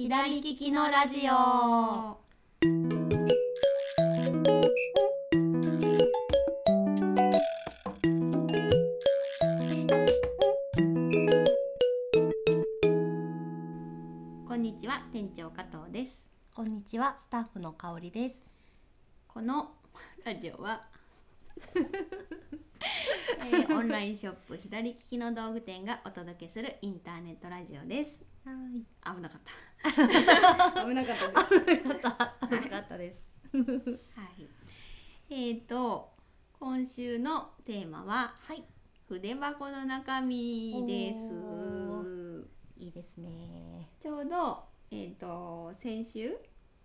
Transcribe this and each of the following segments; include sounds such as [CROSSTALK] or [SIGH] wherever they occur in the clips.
左利きのラジオ。こんにちは店長加藤です。こんにちは、スタッフの香りです。このラジオは、[LAUGHS] えーオンラインショップ左利きの道具店がお届けするインターネットラジオですはい。危なかった [LAUGHS] 危なかったですよかった。よかったです。はい。えーと今週のテーマははい。筆箱の中身です。おいいですね。ちょうどえっ、と先週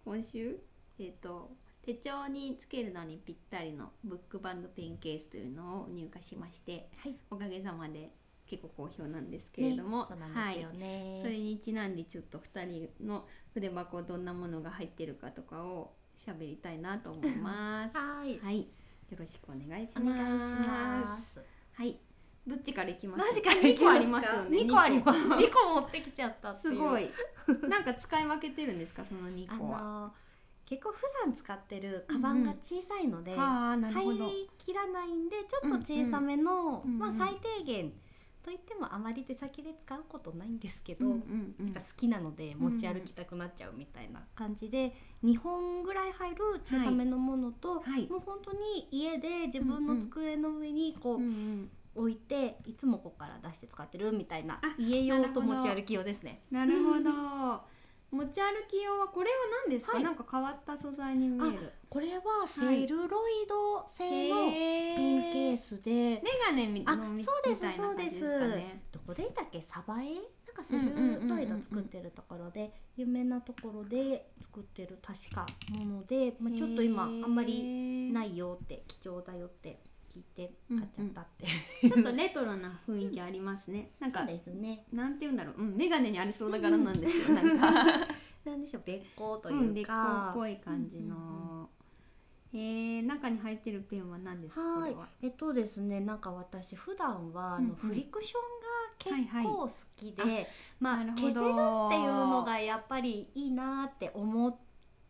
今週えっ、と手帳につけるのにぴったりのブックバンドペンケースというのを入荷しましてはい。おかげさまで結構好評なんですけれども、ねそうなんですよね。それにちなんでちょっと2人の筆箱どんなものが入ってるかとかを喋りたいなと思います。[LAUGHS] はい。はい、よろしくお願いしおます。願いします。はい、どっちからいきます？か二個ありますよね。二個あります。二個二個持ってきちゃった。すご。い。なんか使い分けてるんですか、その二あ個は。の結構普段使ってるカバンが小さいので、はあ、なるほど。入りきらないんでちょっと小さめの、うんうんうんうんまあ最低限といってもあまり出先で使うことないんですけど、うんうんうんなんか好きなので持ち歩きたくなっちゃうみたいな感じで、2本ぐらい入る小さめのものと、はい。もう本当に家で自分の机の上にこううんうん置いて、いつもここから出して使ってるみたいなあ家用と持ち歩き用ですね。なるほど。持ち歩き用はこれは何ですか、はいなんか変わった素材に見える。これはセルロイド製のへペンケース。スで、メガネみあのみそうですみたいな感じですかね。どこでしたっけ？サバエ？なんかセルロイド作ってるところで有名なところで作ってる確かもので、まあ、ちょっと今あんまりい。ないよって貴重だよって聞いて買っちゃったって、[LAUGHS] ちょっとレトロな雰囲気ありますね。なんかそうですね。なんて言うんだろう、うん、メガネにありそうだからなんですよ。なんか、[LAUGHS] なんでしょうべっこうとうん、い劣うか、っぽい感じの。えー、中に入ってるペンは何ですか、こはい。れは？えっとですねなんか私普段はあの、うんうん。フリクションが結はい構好きで、まあ消せるどっていうのがやっぱりいいなって思っ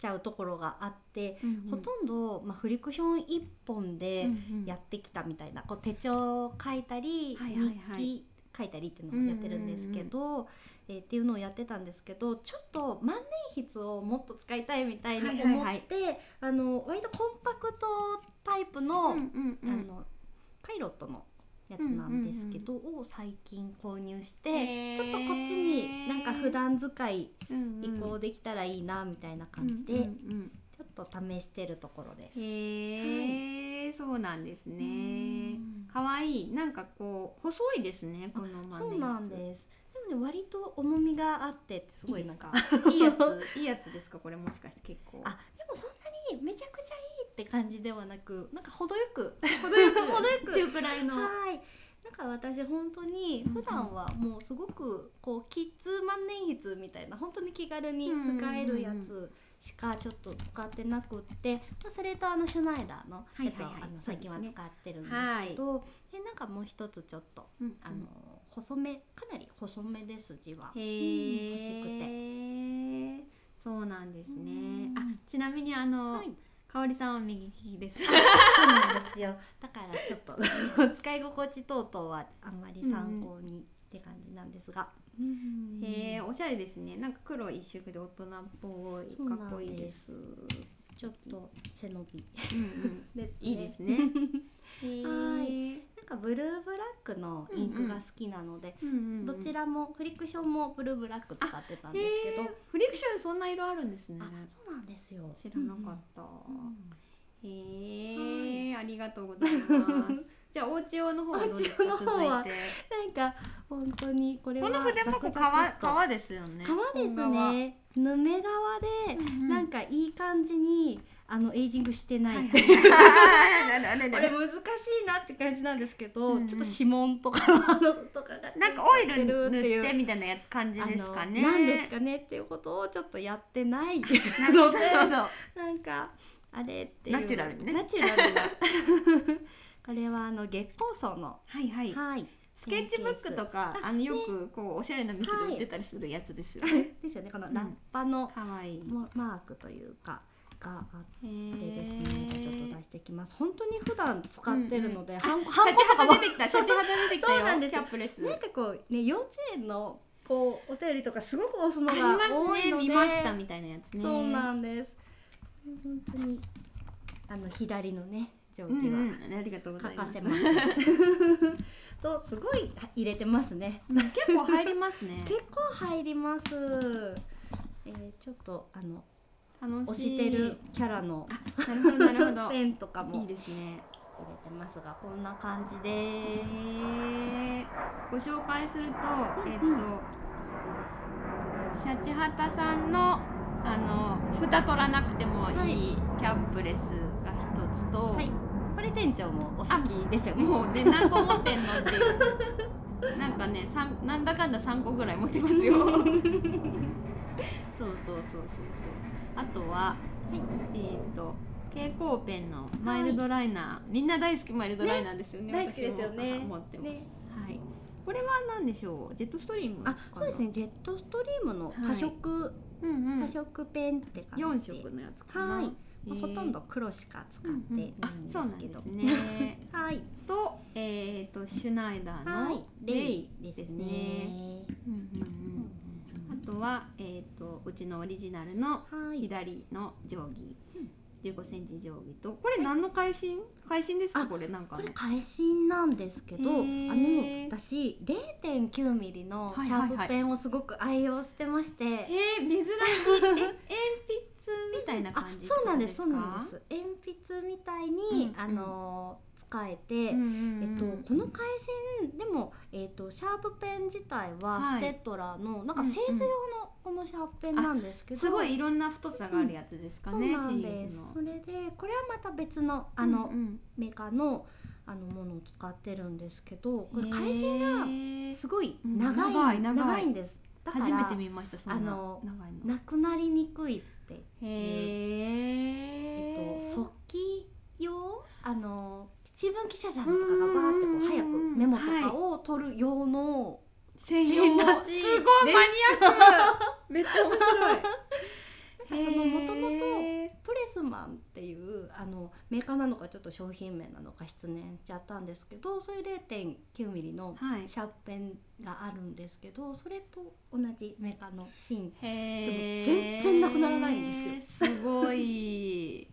ちゃうところがあって、うんうん。ほとんど、まあ、フリクション一本でうんうん。やってきたみたいな、こう手帳書いたり、はいはいはい。日記書いたりっていうのをやってるんですけど、えーっていうのをやってたんですけどちょっと万年筆をもっと使いたいみたいに思って、はいはい。あの割とコンパクトタイプの,、うんうんうん。あのパイロットのやつなんですけど、を最近購入して、ちょっとこっちになんか普段使い移行できたらいいなみたいな感じで、ちょっと試してるところです。うんへえ、そうなんですねうん。可愛いいなんかこう細いですね、この万年筆。そうなんです。でもね割と重みがあってってすごいなんかいいやつ、いいやつですか、これもしかして結構。あでもそんなにめちゃくちゃいいって感じではなくなんか程よく程よく、[LAUGHS] 程よく。中くらいの。はい。なんか私本当に普段はもうすごくこうキッズ万年筆みたいな本当に気軽に使えるやつしかちょっと使ってなくって、まあ、それとあのシュナイダーのやつを最近は使ってるんですけど、でなんかもう一つちょっとうんあの細めかなり細めです字は。へうん欲しくて。え、そうなんですね。うん。あ、ちなみにあの、はいかおりさんは右利きです。[LAUGHS] そうなんですよ。だからちょっと [LAUGHS] 使い心地等々はあんまり参考にって感じなんですが。へえ、おしゃれですね。なんか黒一色で大人っぽい、かっこいいです。ちょっと背伸びうんうん、ですね。いいですね。[LAUGHS] へはえ。なんかブルーブラックのインクが好きなので、うんうんうんどちらもフリクションもブルーブラック使ってたんですけど、フリクションそんな色あるんですねあ。そうなんですよ。知らなかった。うんへえ、ありがとうございます。じゃあお家用の方はどうですか。お家用の方は続いてなんか本当にこれはこの筆箱ザクザク革と革ですよね。革です。ね。ヌメ革で、うんうんなんかいい感じにあのエイジングしてない。はいはいはい [LAUGHS] これ難しいなって感じなんですけど、うんうんちょっと指紋とかのあのとかがなんかオイル塗ってみたいなや感じですかね。あのなんですかねっていうことをちょっとやってない [LAUGHS] なるほど。[LAUGHS] なんかあれっていうナチュラルにねナチュラルなこれはあの月光荘のはいはい。はいスケッチブックとかあのよくこうおしゃれな店で売ってたりするやつですよね。ですよねこのラッパの可愛いい。ママークというかがあってへですーねちょっと出してきます本当に普段使ってるので、ハンチコとかもハタ出てきた。シャチ出てきたよ。そうなんですキャップレス。なんかこうね幼稚園のこうお便りとかすごく押すのが。多いので、見ましたみたいなやつね。そうなんです本当にあの左のね定うん規はうん。ありがとうございます。ません [LAUGHS] とすごい入れてますねうん結構入りますね。[LAUGHS] 結構入りますえー、ちょっとあの楽推しい。してるキャラのなるほどなるほど。[LAUGHS] ペンとかもいいですね。入れてますがこんな感じでえーご紹介すると、えっと、シャチハタさんのあの蓋取らなくてもいいキャップレスが一つと、はい。これ店長もお好きですよね。もうね何個持ってんのっていう。[LAUGHS] なんかねなんだかんだ3個ぐらい持ってますよ。[LAUGHS] そうそうそうそうそう。あとは、えっ、と蛍光ペンのマイルドライナー、みんな大好きマイルドライナーですよね。大好きですよね。持ってます、ね。はい。これは何でしょう？ジェットストリーム。あそうですね。ジェットストリームの多色、うんうん。多色ペンって感じで。4色のやつかな。はい、えーまあほとんど黒しか使ってないんですあそうなんけど、ですね。[LAUGHS] はい。とえっ、とシュナイダーのはい。レイですね。あとは、えー、とうちのオリジナルのはい。左の定規、15センチ定規と。これ何の会心会心ですか？あこれなんかの。これ会心なんですけど、あの私0.9ミリのはいシャープペンをすごく愛用してまして、えー、珍しい。え鉛筆？みたいなあ感じそうなんですかそうなんです。鉛筆みたいに、うんうん。あの使えて、うんうんうん。えっと、この会心でも、えっと、シャープペン自体ははい。ステッドラーの、なんか製図用のこのシャープペンなんですけど、すごいいろんな太さがあるやつですかそうね、なんです。それでこれはまた別のあの、うんうん。メーカーのあのものを使ってるんですけどこれ会心がすごいうん長い,、長いんです。初めて見ましたあの長いの。なくなりにくいって、へええっと、速記用あの新聞記者さんとかがバーってこう早くメモとかを取る用の、専用用らしいすごいマニアック。[LAUGHS] めっちゃ面白い。[LAUGHS] その元々へープレスマンっていうあのメーカーなのかちょっと商品名なのか失念しちゃったんですけどそういう0.9ミリのはい。シャープペンがあるんですけどそれと同じメーカーの芯。へー。全然なくならないんですすごい。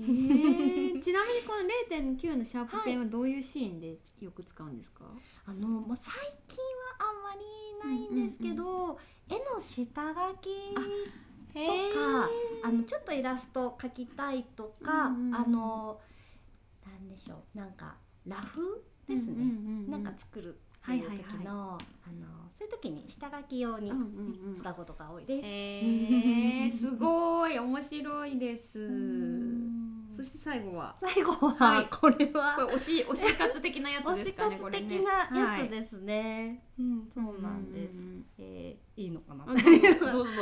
[LAUGHS] ちなみにこの0.9のシャープペンはどういうシーンでよく使うんですか、あのもう最近はあんまりないんですけど、絵の下書きかあのちょっとイラスト描きたいとか、うんうんうん。あのなんでしょうなんかラフですね、なんか作るっていう時の、はいはい。あのそういう時に下書き用にうんうんうん。使うことが多いです。へー。[LAUGHS] すごい。面白いです。うんそして最後は。最後は、はい。これは。これ推し推し活的なやつ推しですかね [LAUGHS] こ活れね的なやはいつですね。うん、そうなんです。えーいいのかな？うんどうぞどうぞ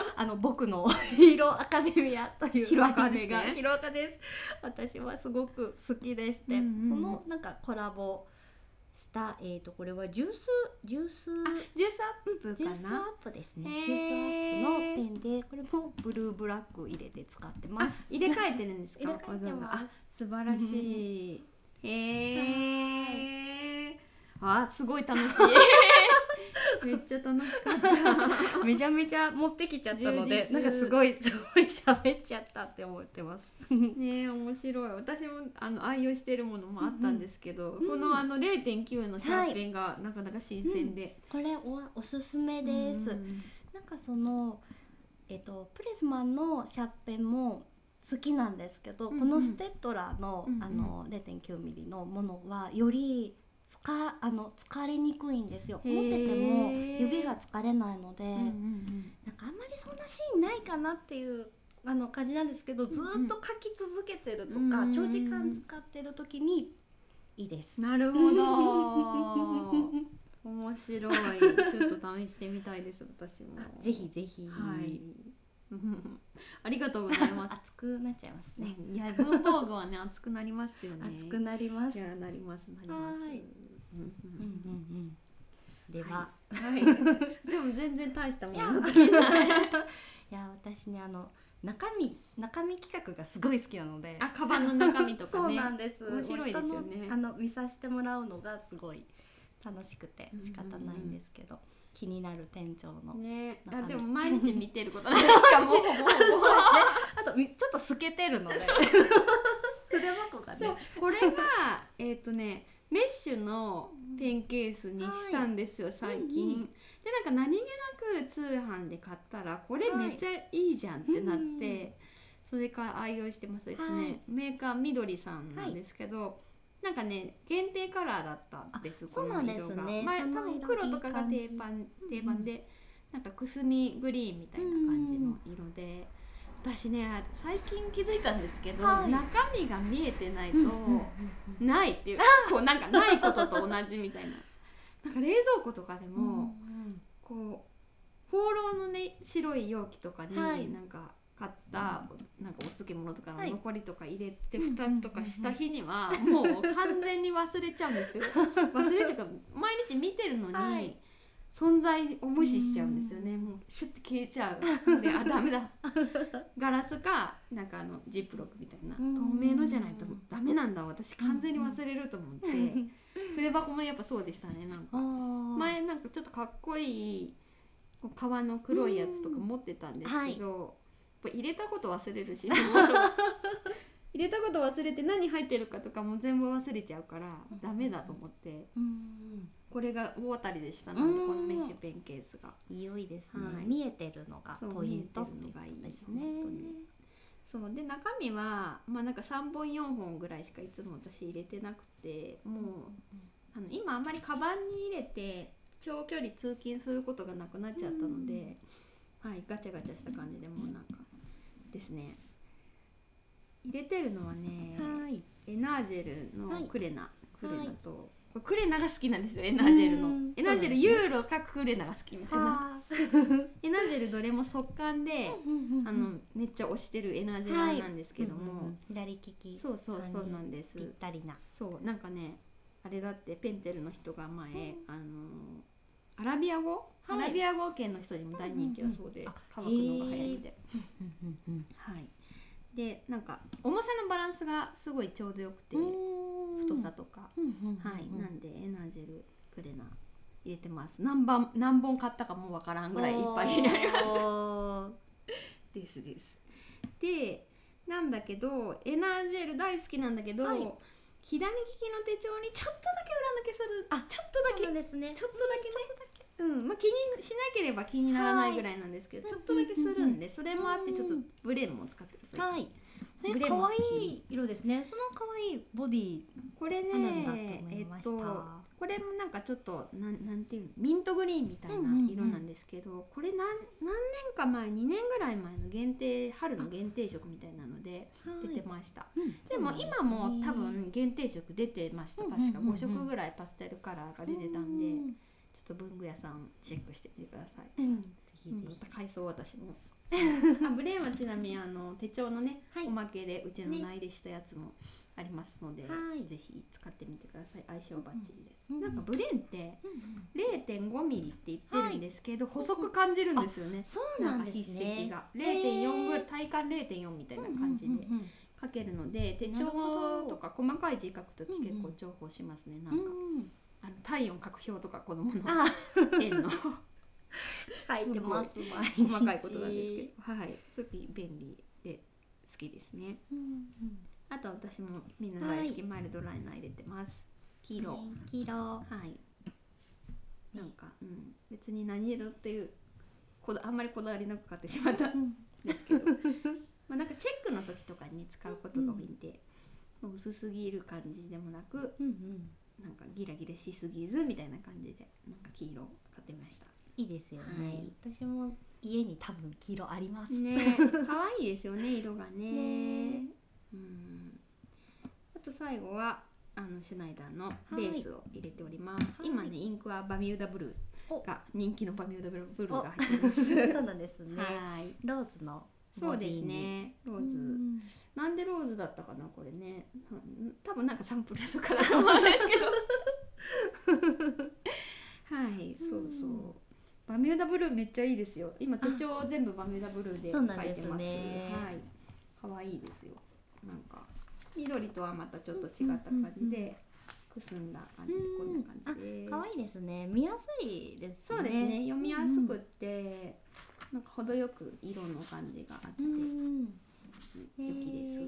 [LAUGHS] あの僕のヒーローアカデミアというヒロアカですね。アニメがヒロアカです。私はすごく好きでして、うんうんうん。そのなんかコラボしたえっ、とこれはジュースジュースあジュースアップジュースアかなップですね。ジュースアップのペンでこれもブルーブラック入れて使ってまあす。入れ替えてるんですか？[LAUGHS] あ素晴らしい。[LAUGHS] へえあすごい楽しい [LAUGHS] [LAUGHS] めっちゃ楽しかった。[LAUGHS] めちゃめちゃ持ってきちゃったので、なんかすごいすごい喋っちゃったって思ってます。ねえ面白い。私もあの愛用してるものもあったんですけど、うん。このあの0.9のシャープペンがなかなか新鮮で、これおおすすめです。うん。なんかそのえっとプレスマンのシャープペンも好きなんですけど、うんうん。このステッドラーの、うんうん。あの0.9ミリのものはより使あの疲れにくいんですよ。へ持ーってても指が疲れないので、うんうんなんかあんまりそんなシーンないかなっていうあの感じなんですけど、ずーっと書き続けてるとか、うんうん長時間使ってる時にいいです。なるほど。[LAUGHS] 面白い。ちょっと試してみたいです私も。ぜひぜひ。はい。[LAUGHS] ありがとうございます。熱くなっちゃいますね。ね、いや文房具はね熱くなりますよね。熱くなります。い。やなりますなりますでは、はい、[LAUGHS] でも全然大したものできない。[LAUGHS] いや私ねあの中身中身企画がすごい好きなので。あカバンの中身とか [LAUGHS] そうねなんです。面白いですよね。あの見させてもらうのがすごい楽しくて仕方ないんですけど、気になる店長の、ね。あでも毎日見てることなんですか？もうあとみちょっと透けてるので。筆箱がね。これがえっとねメッシュのペンケースにしたんですよ、最近、うんうんでなんか何気なく通販で買ったらこれめっちゃいいじゃんってなって、うんそれから愛用してます。えっとね、はい。メーカーみどりさんなんですけど、なんかね限定カラーだったんですあそうなんですね。前多その色分黒とかが定番定番で、なんかくすみグリーンみたいな感じの色で、私ね最近気づいたんですけど、はい。中身が見えてないと、うんうんうんうん。ないっていうこうなんかないことと同じみたいな。[LAUGHS] なんか冷蔵庫とかでも、こう放浪のね白い容器とかに、はい。なんか買ったなんかお漬物とかのはい。残りとか入れてうん蓋とかした日には [LAUGHS] もう完全に忘れちゃうんですよ。忘れるというか毎日見てるのに、はい存在を無視しちゃうんですよね。もうシュッて消えちゃう。であダメだ。ガラスかなんかあのジップロックみたいな。透うん。明のじゃないとダメなんだ私完全に忘れると思って。筆箱もやっぱそうでしたねなんか。前なんかちょっとかっこいいこう革の黒いやつとか持ってたんですけど、やっぱ入れたこと忘れるしそもそも [LAUGHS] 入れたこと忘れて何入ってるかとかも全部忘れちゃうからダメだと思って。うん。これが大当たりでしたなんでうんこのメッシュペンケースが。良いですね、はい。見えてるのがそうポイントいいですねに。そうで中身はまあなんか3本4本ぐらいしかいつも私入れてなくてもうあの今あんまりカバンに入れて長距離通勤することがなくなっちゃったので、はいガチャガチャした感じでもうなんかですね入れてるのはね、はい。エナージェルはいのクレナ、クレナはいと、クレナが好きなんですよエナージェルの。うんエナージェル、そうなんですねユーロかクレナが好きみたいな。はエナージェルどれも速乾で、ああのめっちゃ推してるエナージェルなんですけども、左利きそうそうそうなんです。ぴったりな。そうなんかねあれだってペンテルの人が前、あのアラビア語、はい。アラビア語圏の人にも大人気だそうで、うんうんうん。乾くのが早いんで、[LAUGHS] はいでなんか重さのバランスがすごいちょうどよくて、太さとか、はい、なんでエナージェルクレナ入れてます。何本何本買ったかもうわからんぐらいいっぱいになります。す [LAUGHS] ですです。でなんだけどエナージェル大好きなんだけど、はい。左利きの手帳にちょっとだけ裏抜けする。あちょっとだけ。ですね。ちょっとだけねうんまあ、気にしなければ気にならないぐらいなんですけど、ちょっとだけするんで、それもあってちょっとブレーンも使ってください、はい。それ可愛きい色ですね。その可愛いボディこれねえっとこれもなんかちょっとなんなんていうの？ミントグリーンみたいなうんうんうん色なん。ですけど、これ何何年か前2年ぐらい前の限定春の限定色みたいなので出てました、うん。でも今も多分限定色出てました。うん確かうんうん。うん5色ぐらいパステルカラーが出てたんで。うんちょっと文具屋さんチェックしてみてください、うん。ぜひうんぜひまた買いそう私も。[LAUGHS] あブレーンはちなみにあの手帳のね、はい。おまけでうちのね内入れしたやつもありますので、はい。ぜひ使ってみてください。相性バッチリです、うんなんかブレーンってうん0.5ミリって言ってるんですけど、細く感じるんですよね。そうなんです筆ね跡が。へー0.4ぐらい体感0.4みたいな感じでうんうんうん書けるので手帳とか細かい字書くときうんうん結構重宝しますね、なんか、うん体温書く表とか子供のあ円の。[LAUGHS] 書いてます細かいことなんですけど。[LAUGHS] はい。すごい便利で好きですね。うんうん。あと私もみんな大好きマイルドライナー入れてます。黄色、黄色。はい。なんか、うん、別に何色っていうこだあんまりこだわりなく買ってしまったん。ですけど。[LAUGHS] まあなんかチェックの時とかに使うことが多いんで、薄すぎる感じでもなくうんうんなんかギラギラしすぎずみたいな感じでなんか黄色を買ってみました。いいですよね、はい。私も家に多分黄色あります、ね。可愛いですよね [LAUGHS] 色がね。ね。うん。あと最後はあのシュナイダーのベースを入れております、はい。今ねインクはバミューダブルお。ーが人気のバミューダブルーが入ってます。[LAUGHS] そうなんですね。[LAUGHS] はい。ローズのそうですね。ローズ、うんなんでローズだったかなこれね。うん多分なんかサンプルとかだと思うんですけど。はいそうそう、うん。バミューダブルーめっちゃいいですよ。今手帳全部バミューダブルーで書いてます。ねはい。可愛いですよ。なんか緑とはまたちょっと違った感じで、くすんだ感じ、こんな感じです。可愛いですね。見やすいですね。そうですね。読みやすくって、なんか程よく色の感じがあって、うん良きです、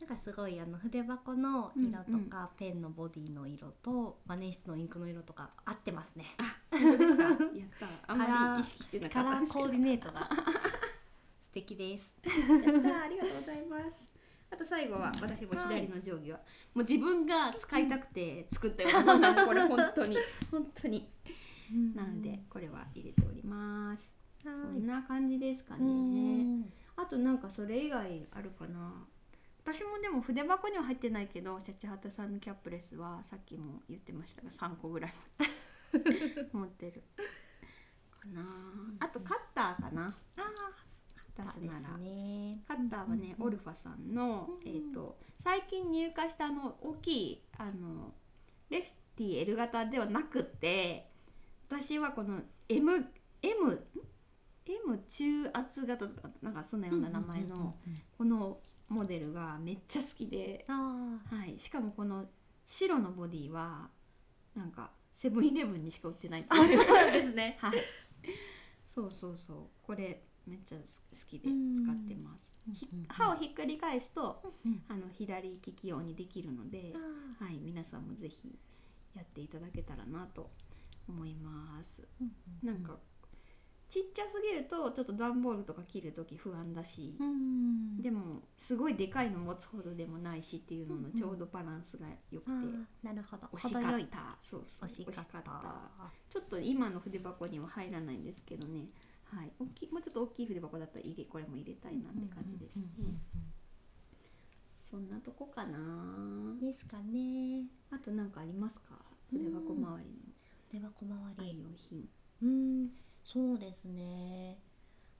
なんかすごいあの筆箱の色とか、ペンのボディの色と万年筆のインクの色とか合ってますね。本当ですか？[LAUGHS] やった。あんまり意識してなかカラーったですけど。コーディネートが素敵です。[LAUGHS] やったありがとうございます。あと最後は私も左の定規は、もう自分が使いたくて作ったようなものなんでこれ [LAUGHS] 本当に。本当に。なのでこれは入れております。そはい。んな感じですかうねんあとなんかそれ以外あるかな。私もでも筆箱には入ってないけどシャチハタさんのキャップレスはさっきも言ってましたが3個ぐらい持って [LAUGHS] る。かな。あとカッターかな。あ出すなら。ね。カッターはね、オルファさんの、うんえー、と最近入荷したあの大きいあのレフティ L 型ではなくて私はこの MM M M 中圧型とかなんかそんなような名前のこのモデルがめっちゃ好きで、あはい、しかもこの白のボディはなんかセブンイレブンにしか売ってないってあいう。そうですね。[LAUGHS] はい、そうそうそう。これめっちゃ好きでうん。使ってます。ひうんうん。刃をひっくり返すとうんあの左利き用にできるので、あはい、皆さんもぜひやっていただけたらなと思います。なんかちっちゃすぎるとちょっと段ボールとか切る時不安だし、うん。でもすごいでかいの持つほどでもないしっていうののちょうどバランスが良くて、なるほど。惜しかった。そうそう惜しかった。ちょっと今の筆箱には入らないんですけどね。はい。大きいもうちょっと大きい筆箱だったら入れこれも入れたいなって感じですね、そんなとこかな。うんですかね。あと何かありますか？筆箱周り手箱周の愛り用品。うんそうですね。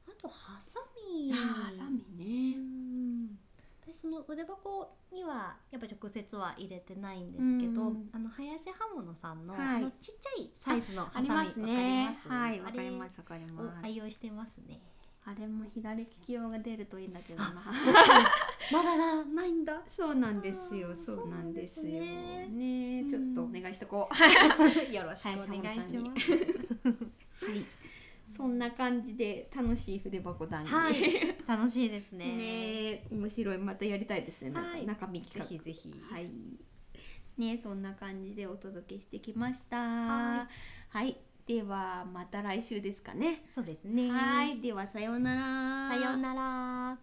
あとハサミ。ハサミうねん。私その筆箱にはやっぱ直接は入れてないんですけど、うん。あの林刃物さんの,、はい。あのちっちゃいサイズのハサありミますね。わかります？はいわかりますわかりをます。愛用してますね。あれも左利き用が出るといいんだけどな。まだなないんだ。そうなんですよ。そうなんですよ。ねうんちょっとお願いしとこう。[LAUGHS] よろしくお願いします。はい [LAUGHS] そんな感じで楽しい筆箱談義。はい。[LAUGHS] 楽しいですね。ねえ面白いまたやりたいですね、はい。中身ぜ企画ひぜひ。はい。ねそんな感じでお届けしてきました。ははい。ではまた来週ですかね。そうですね。はい。ではさようなら。さようなら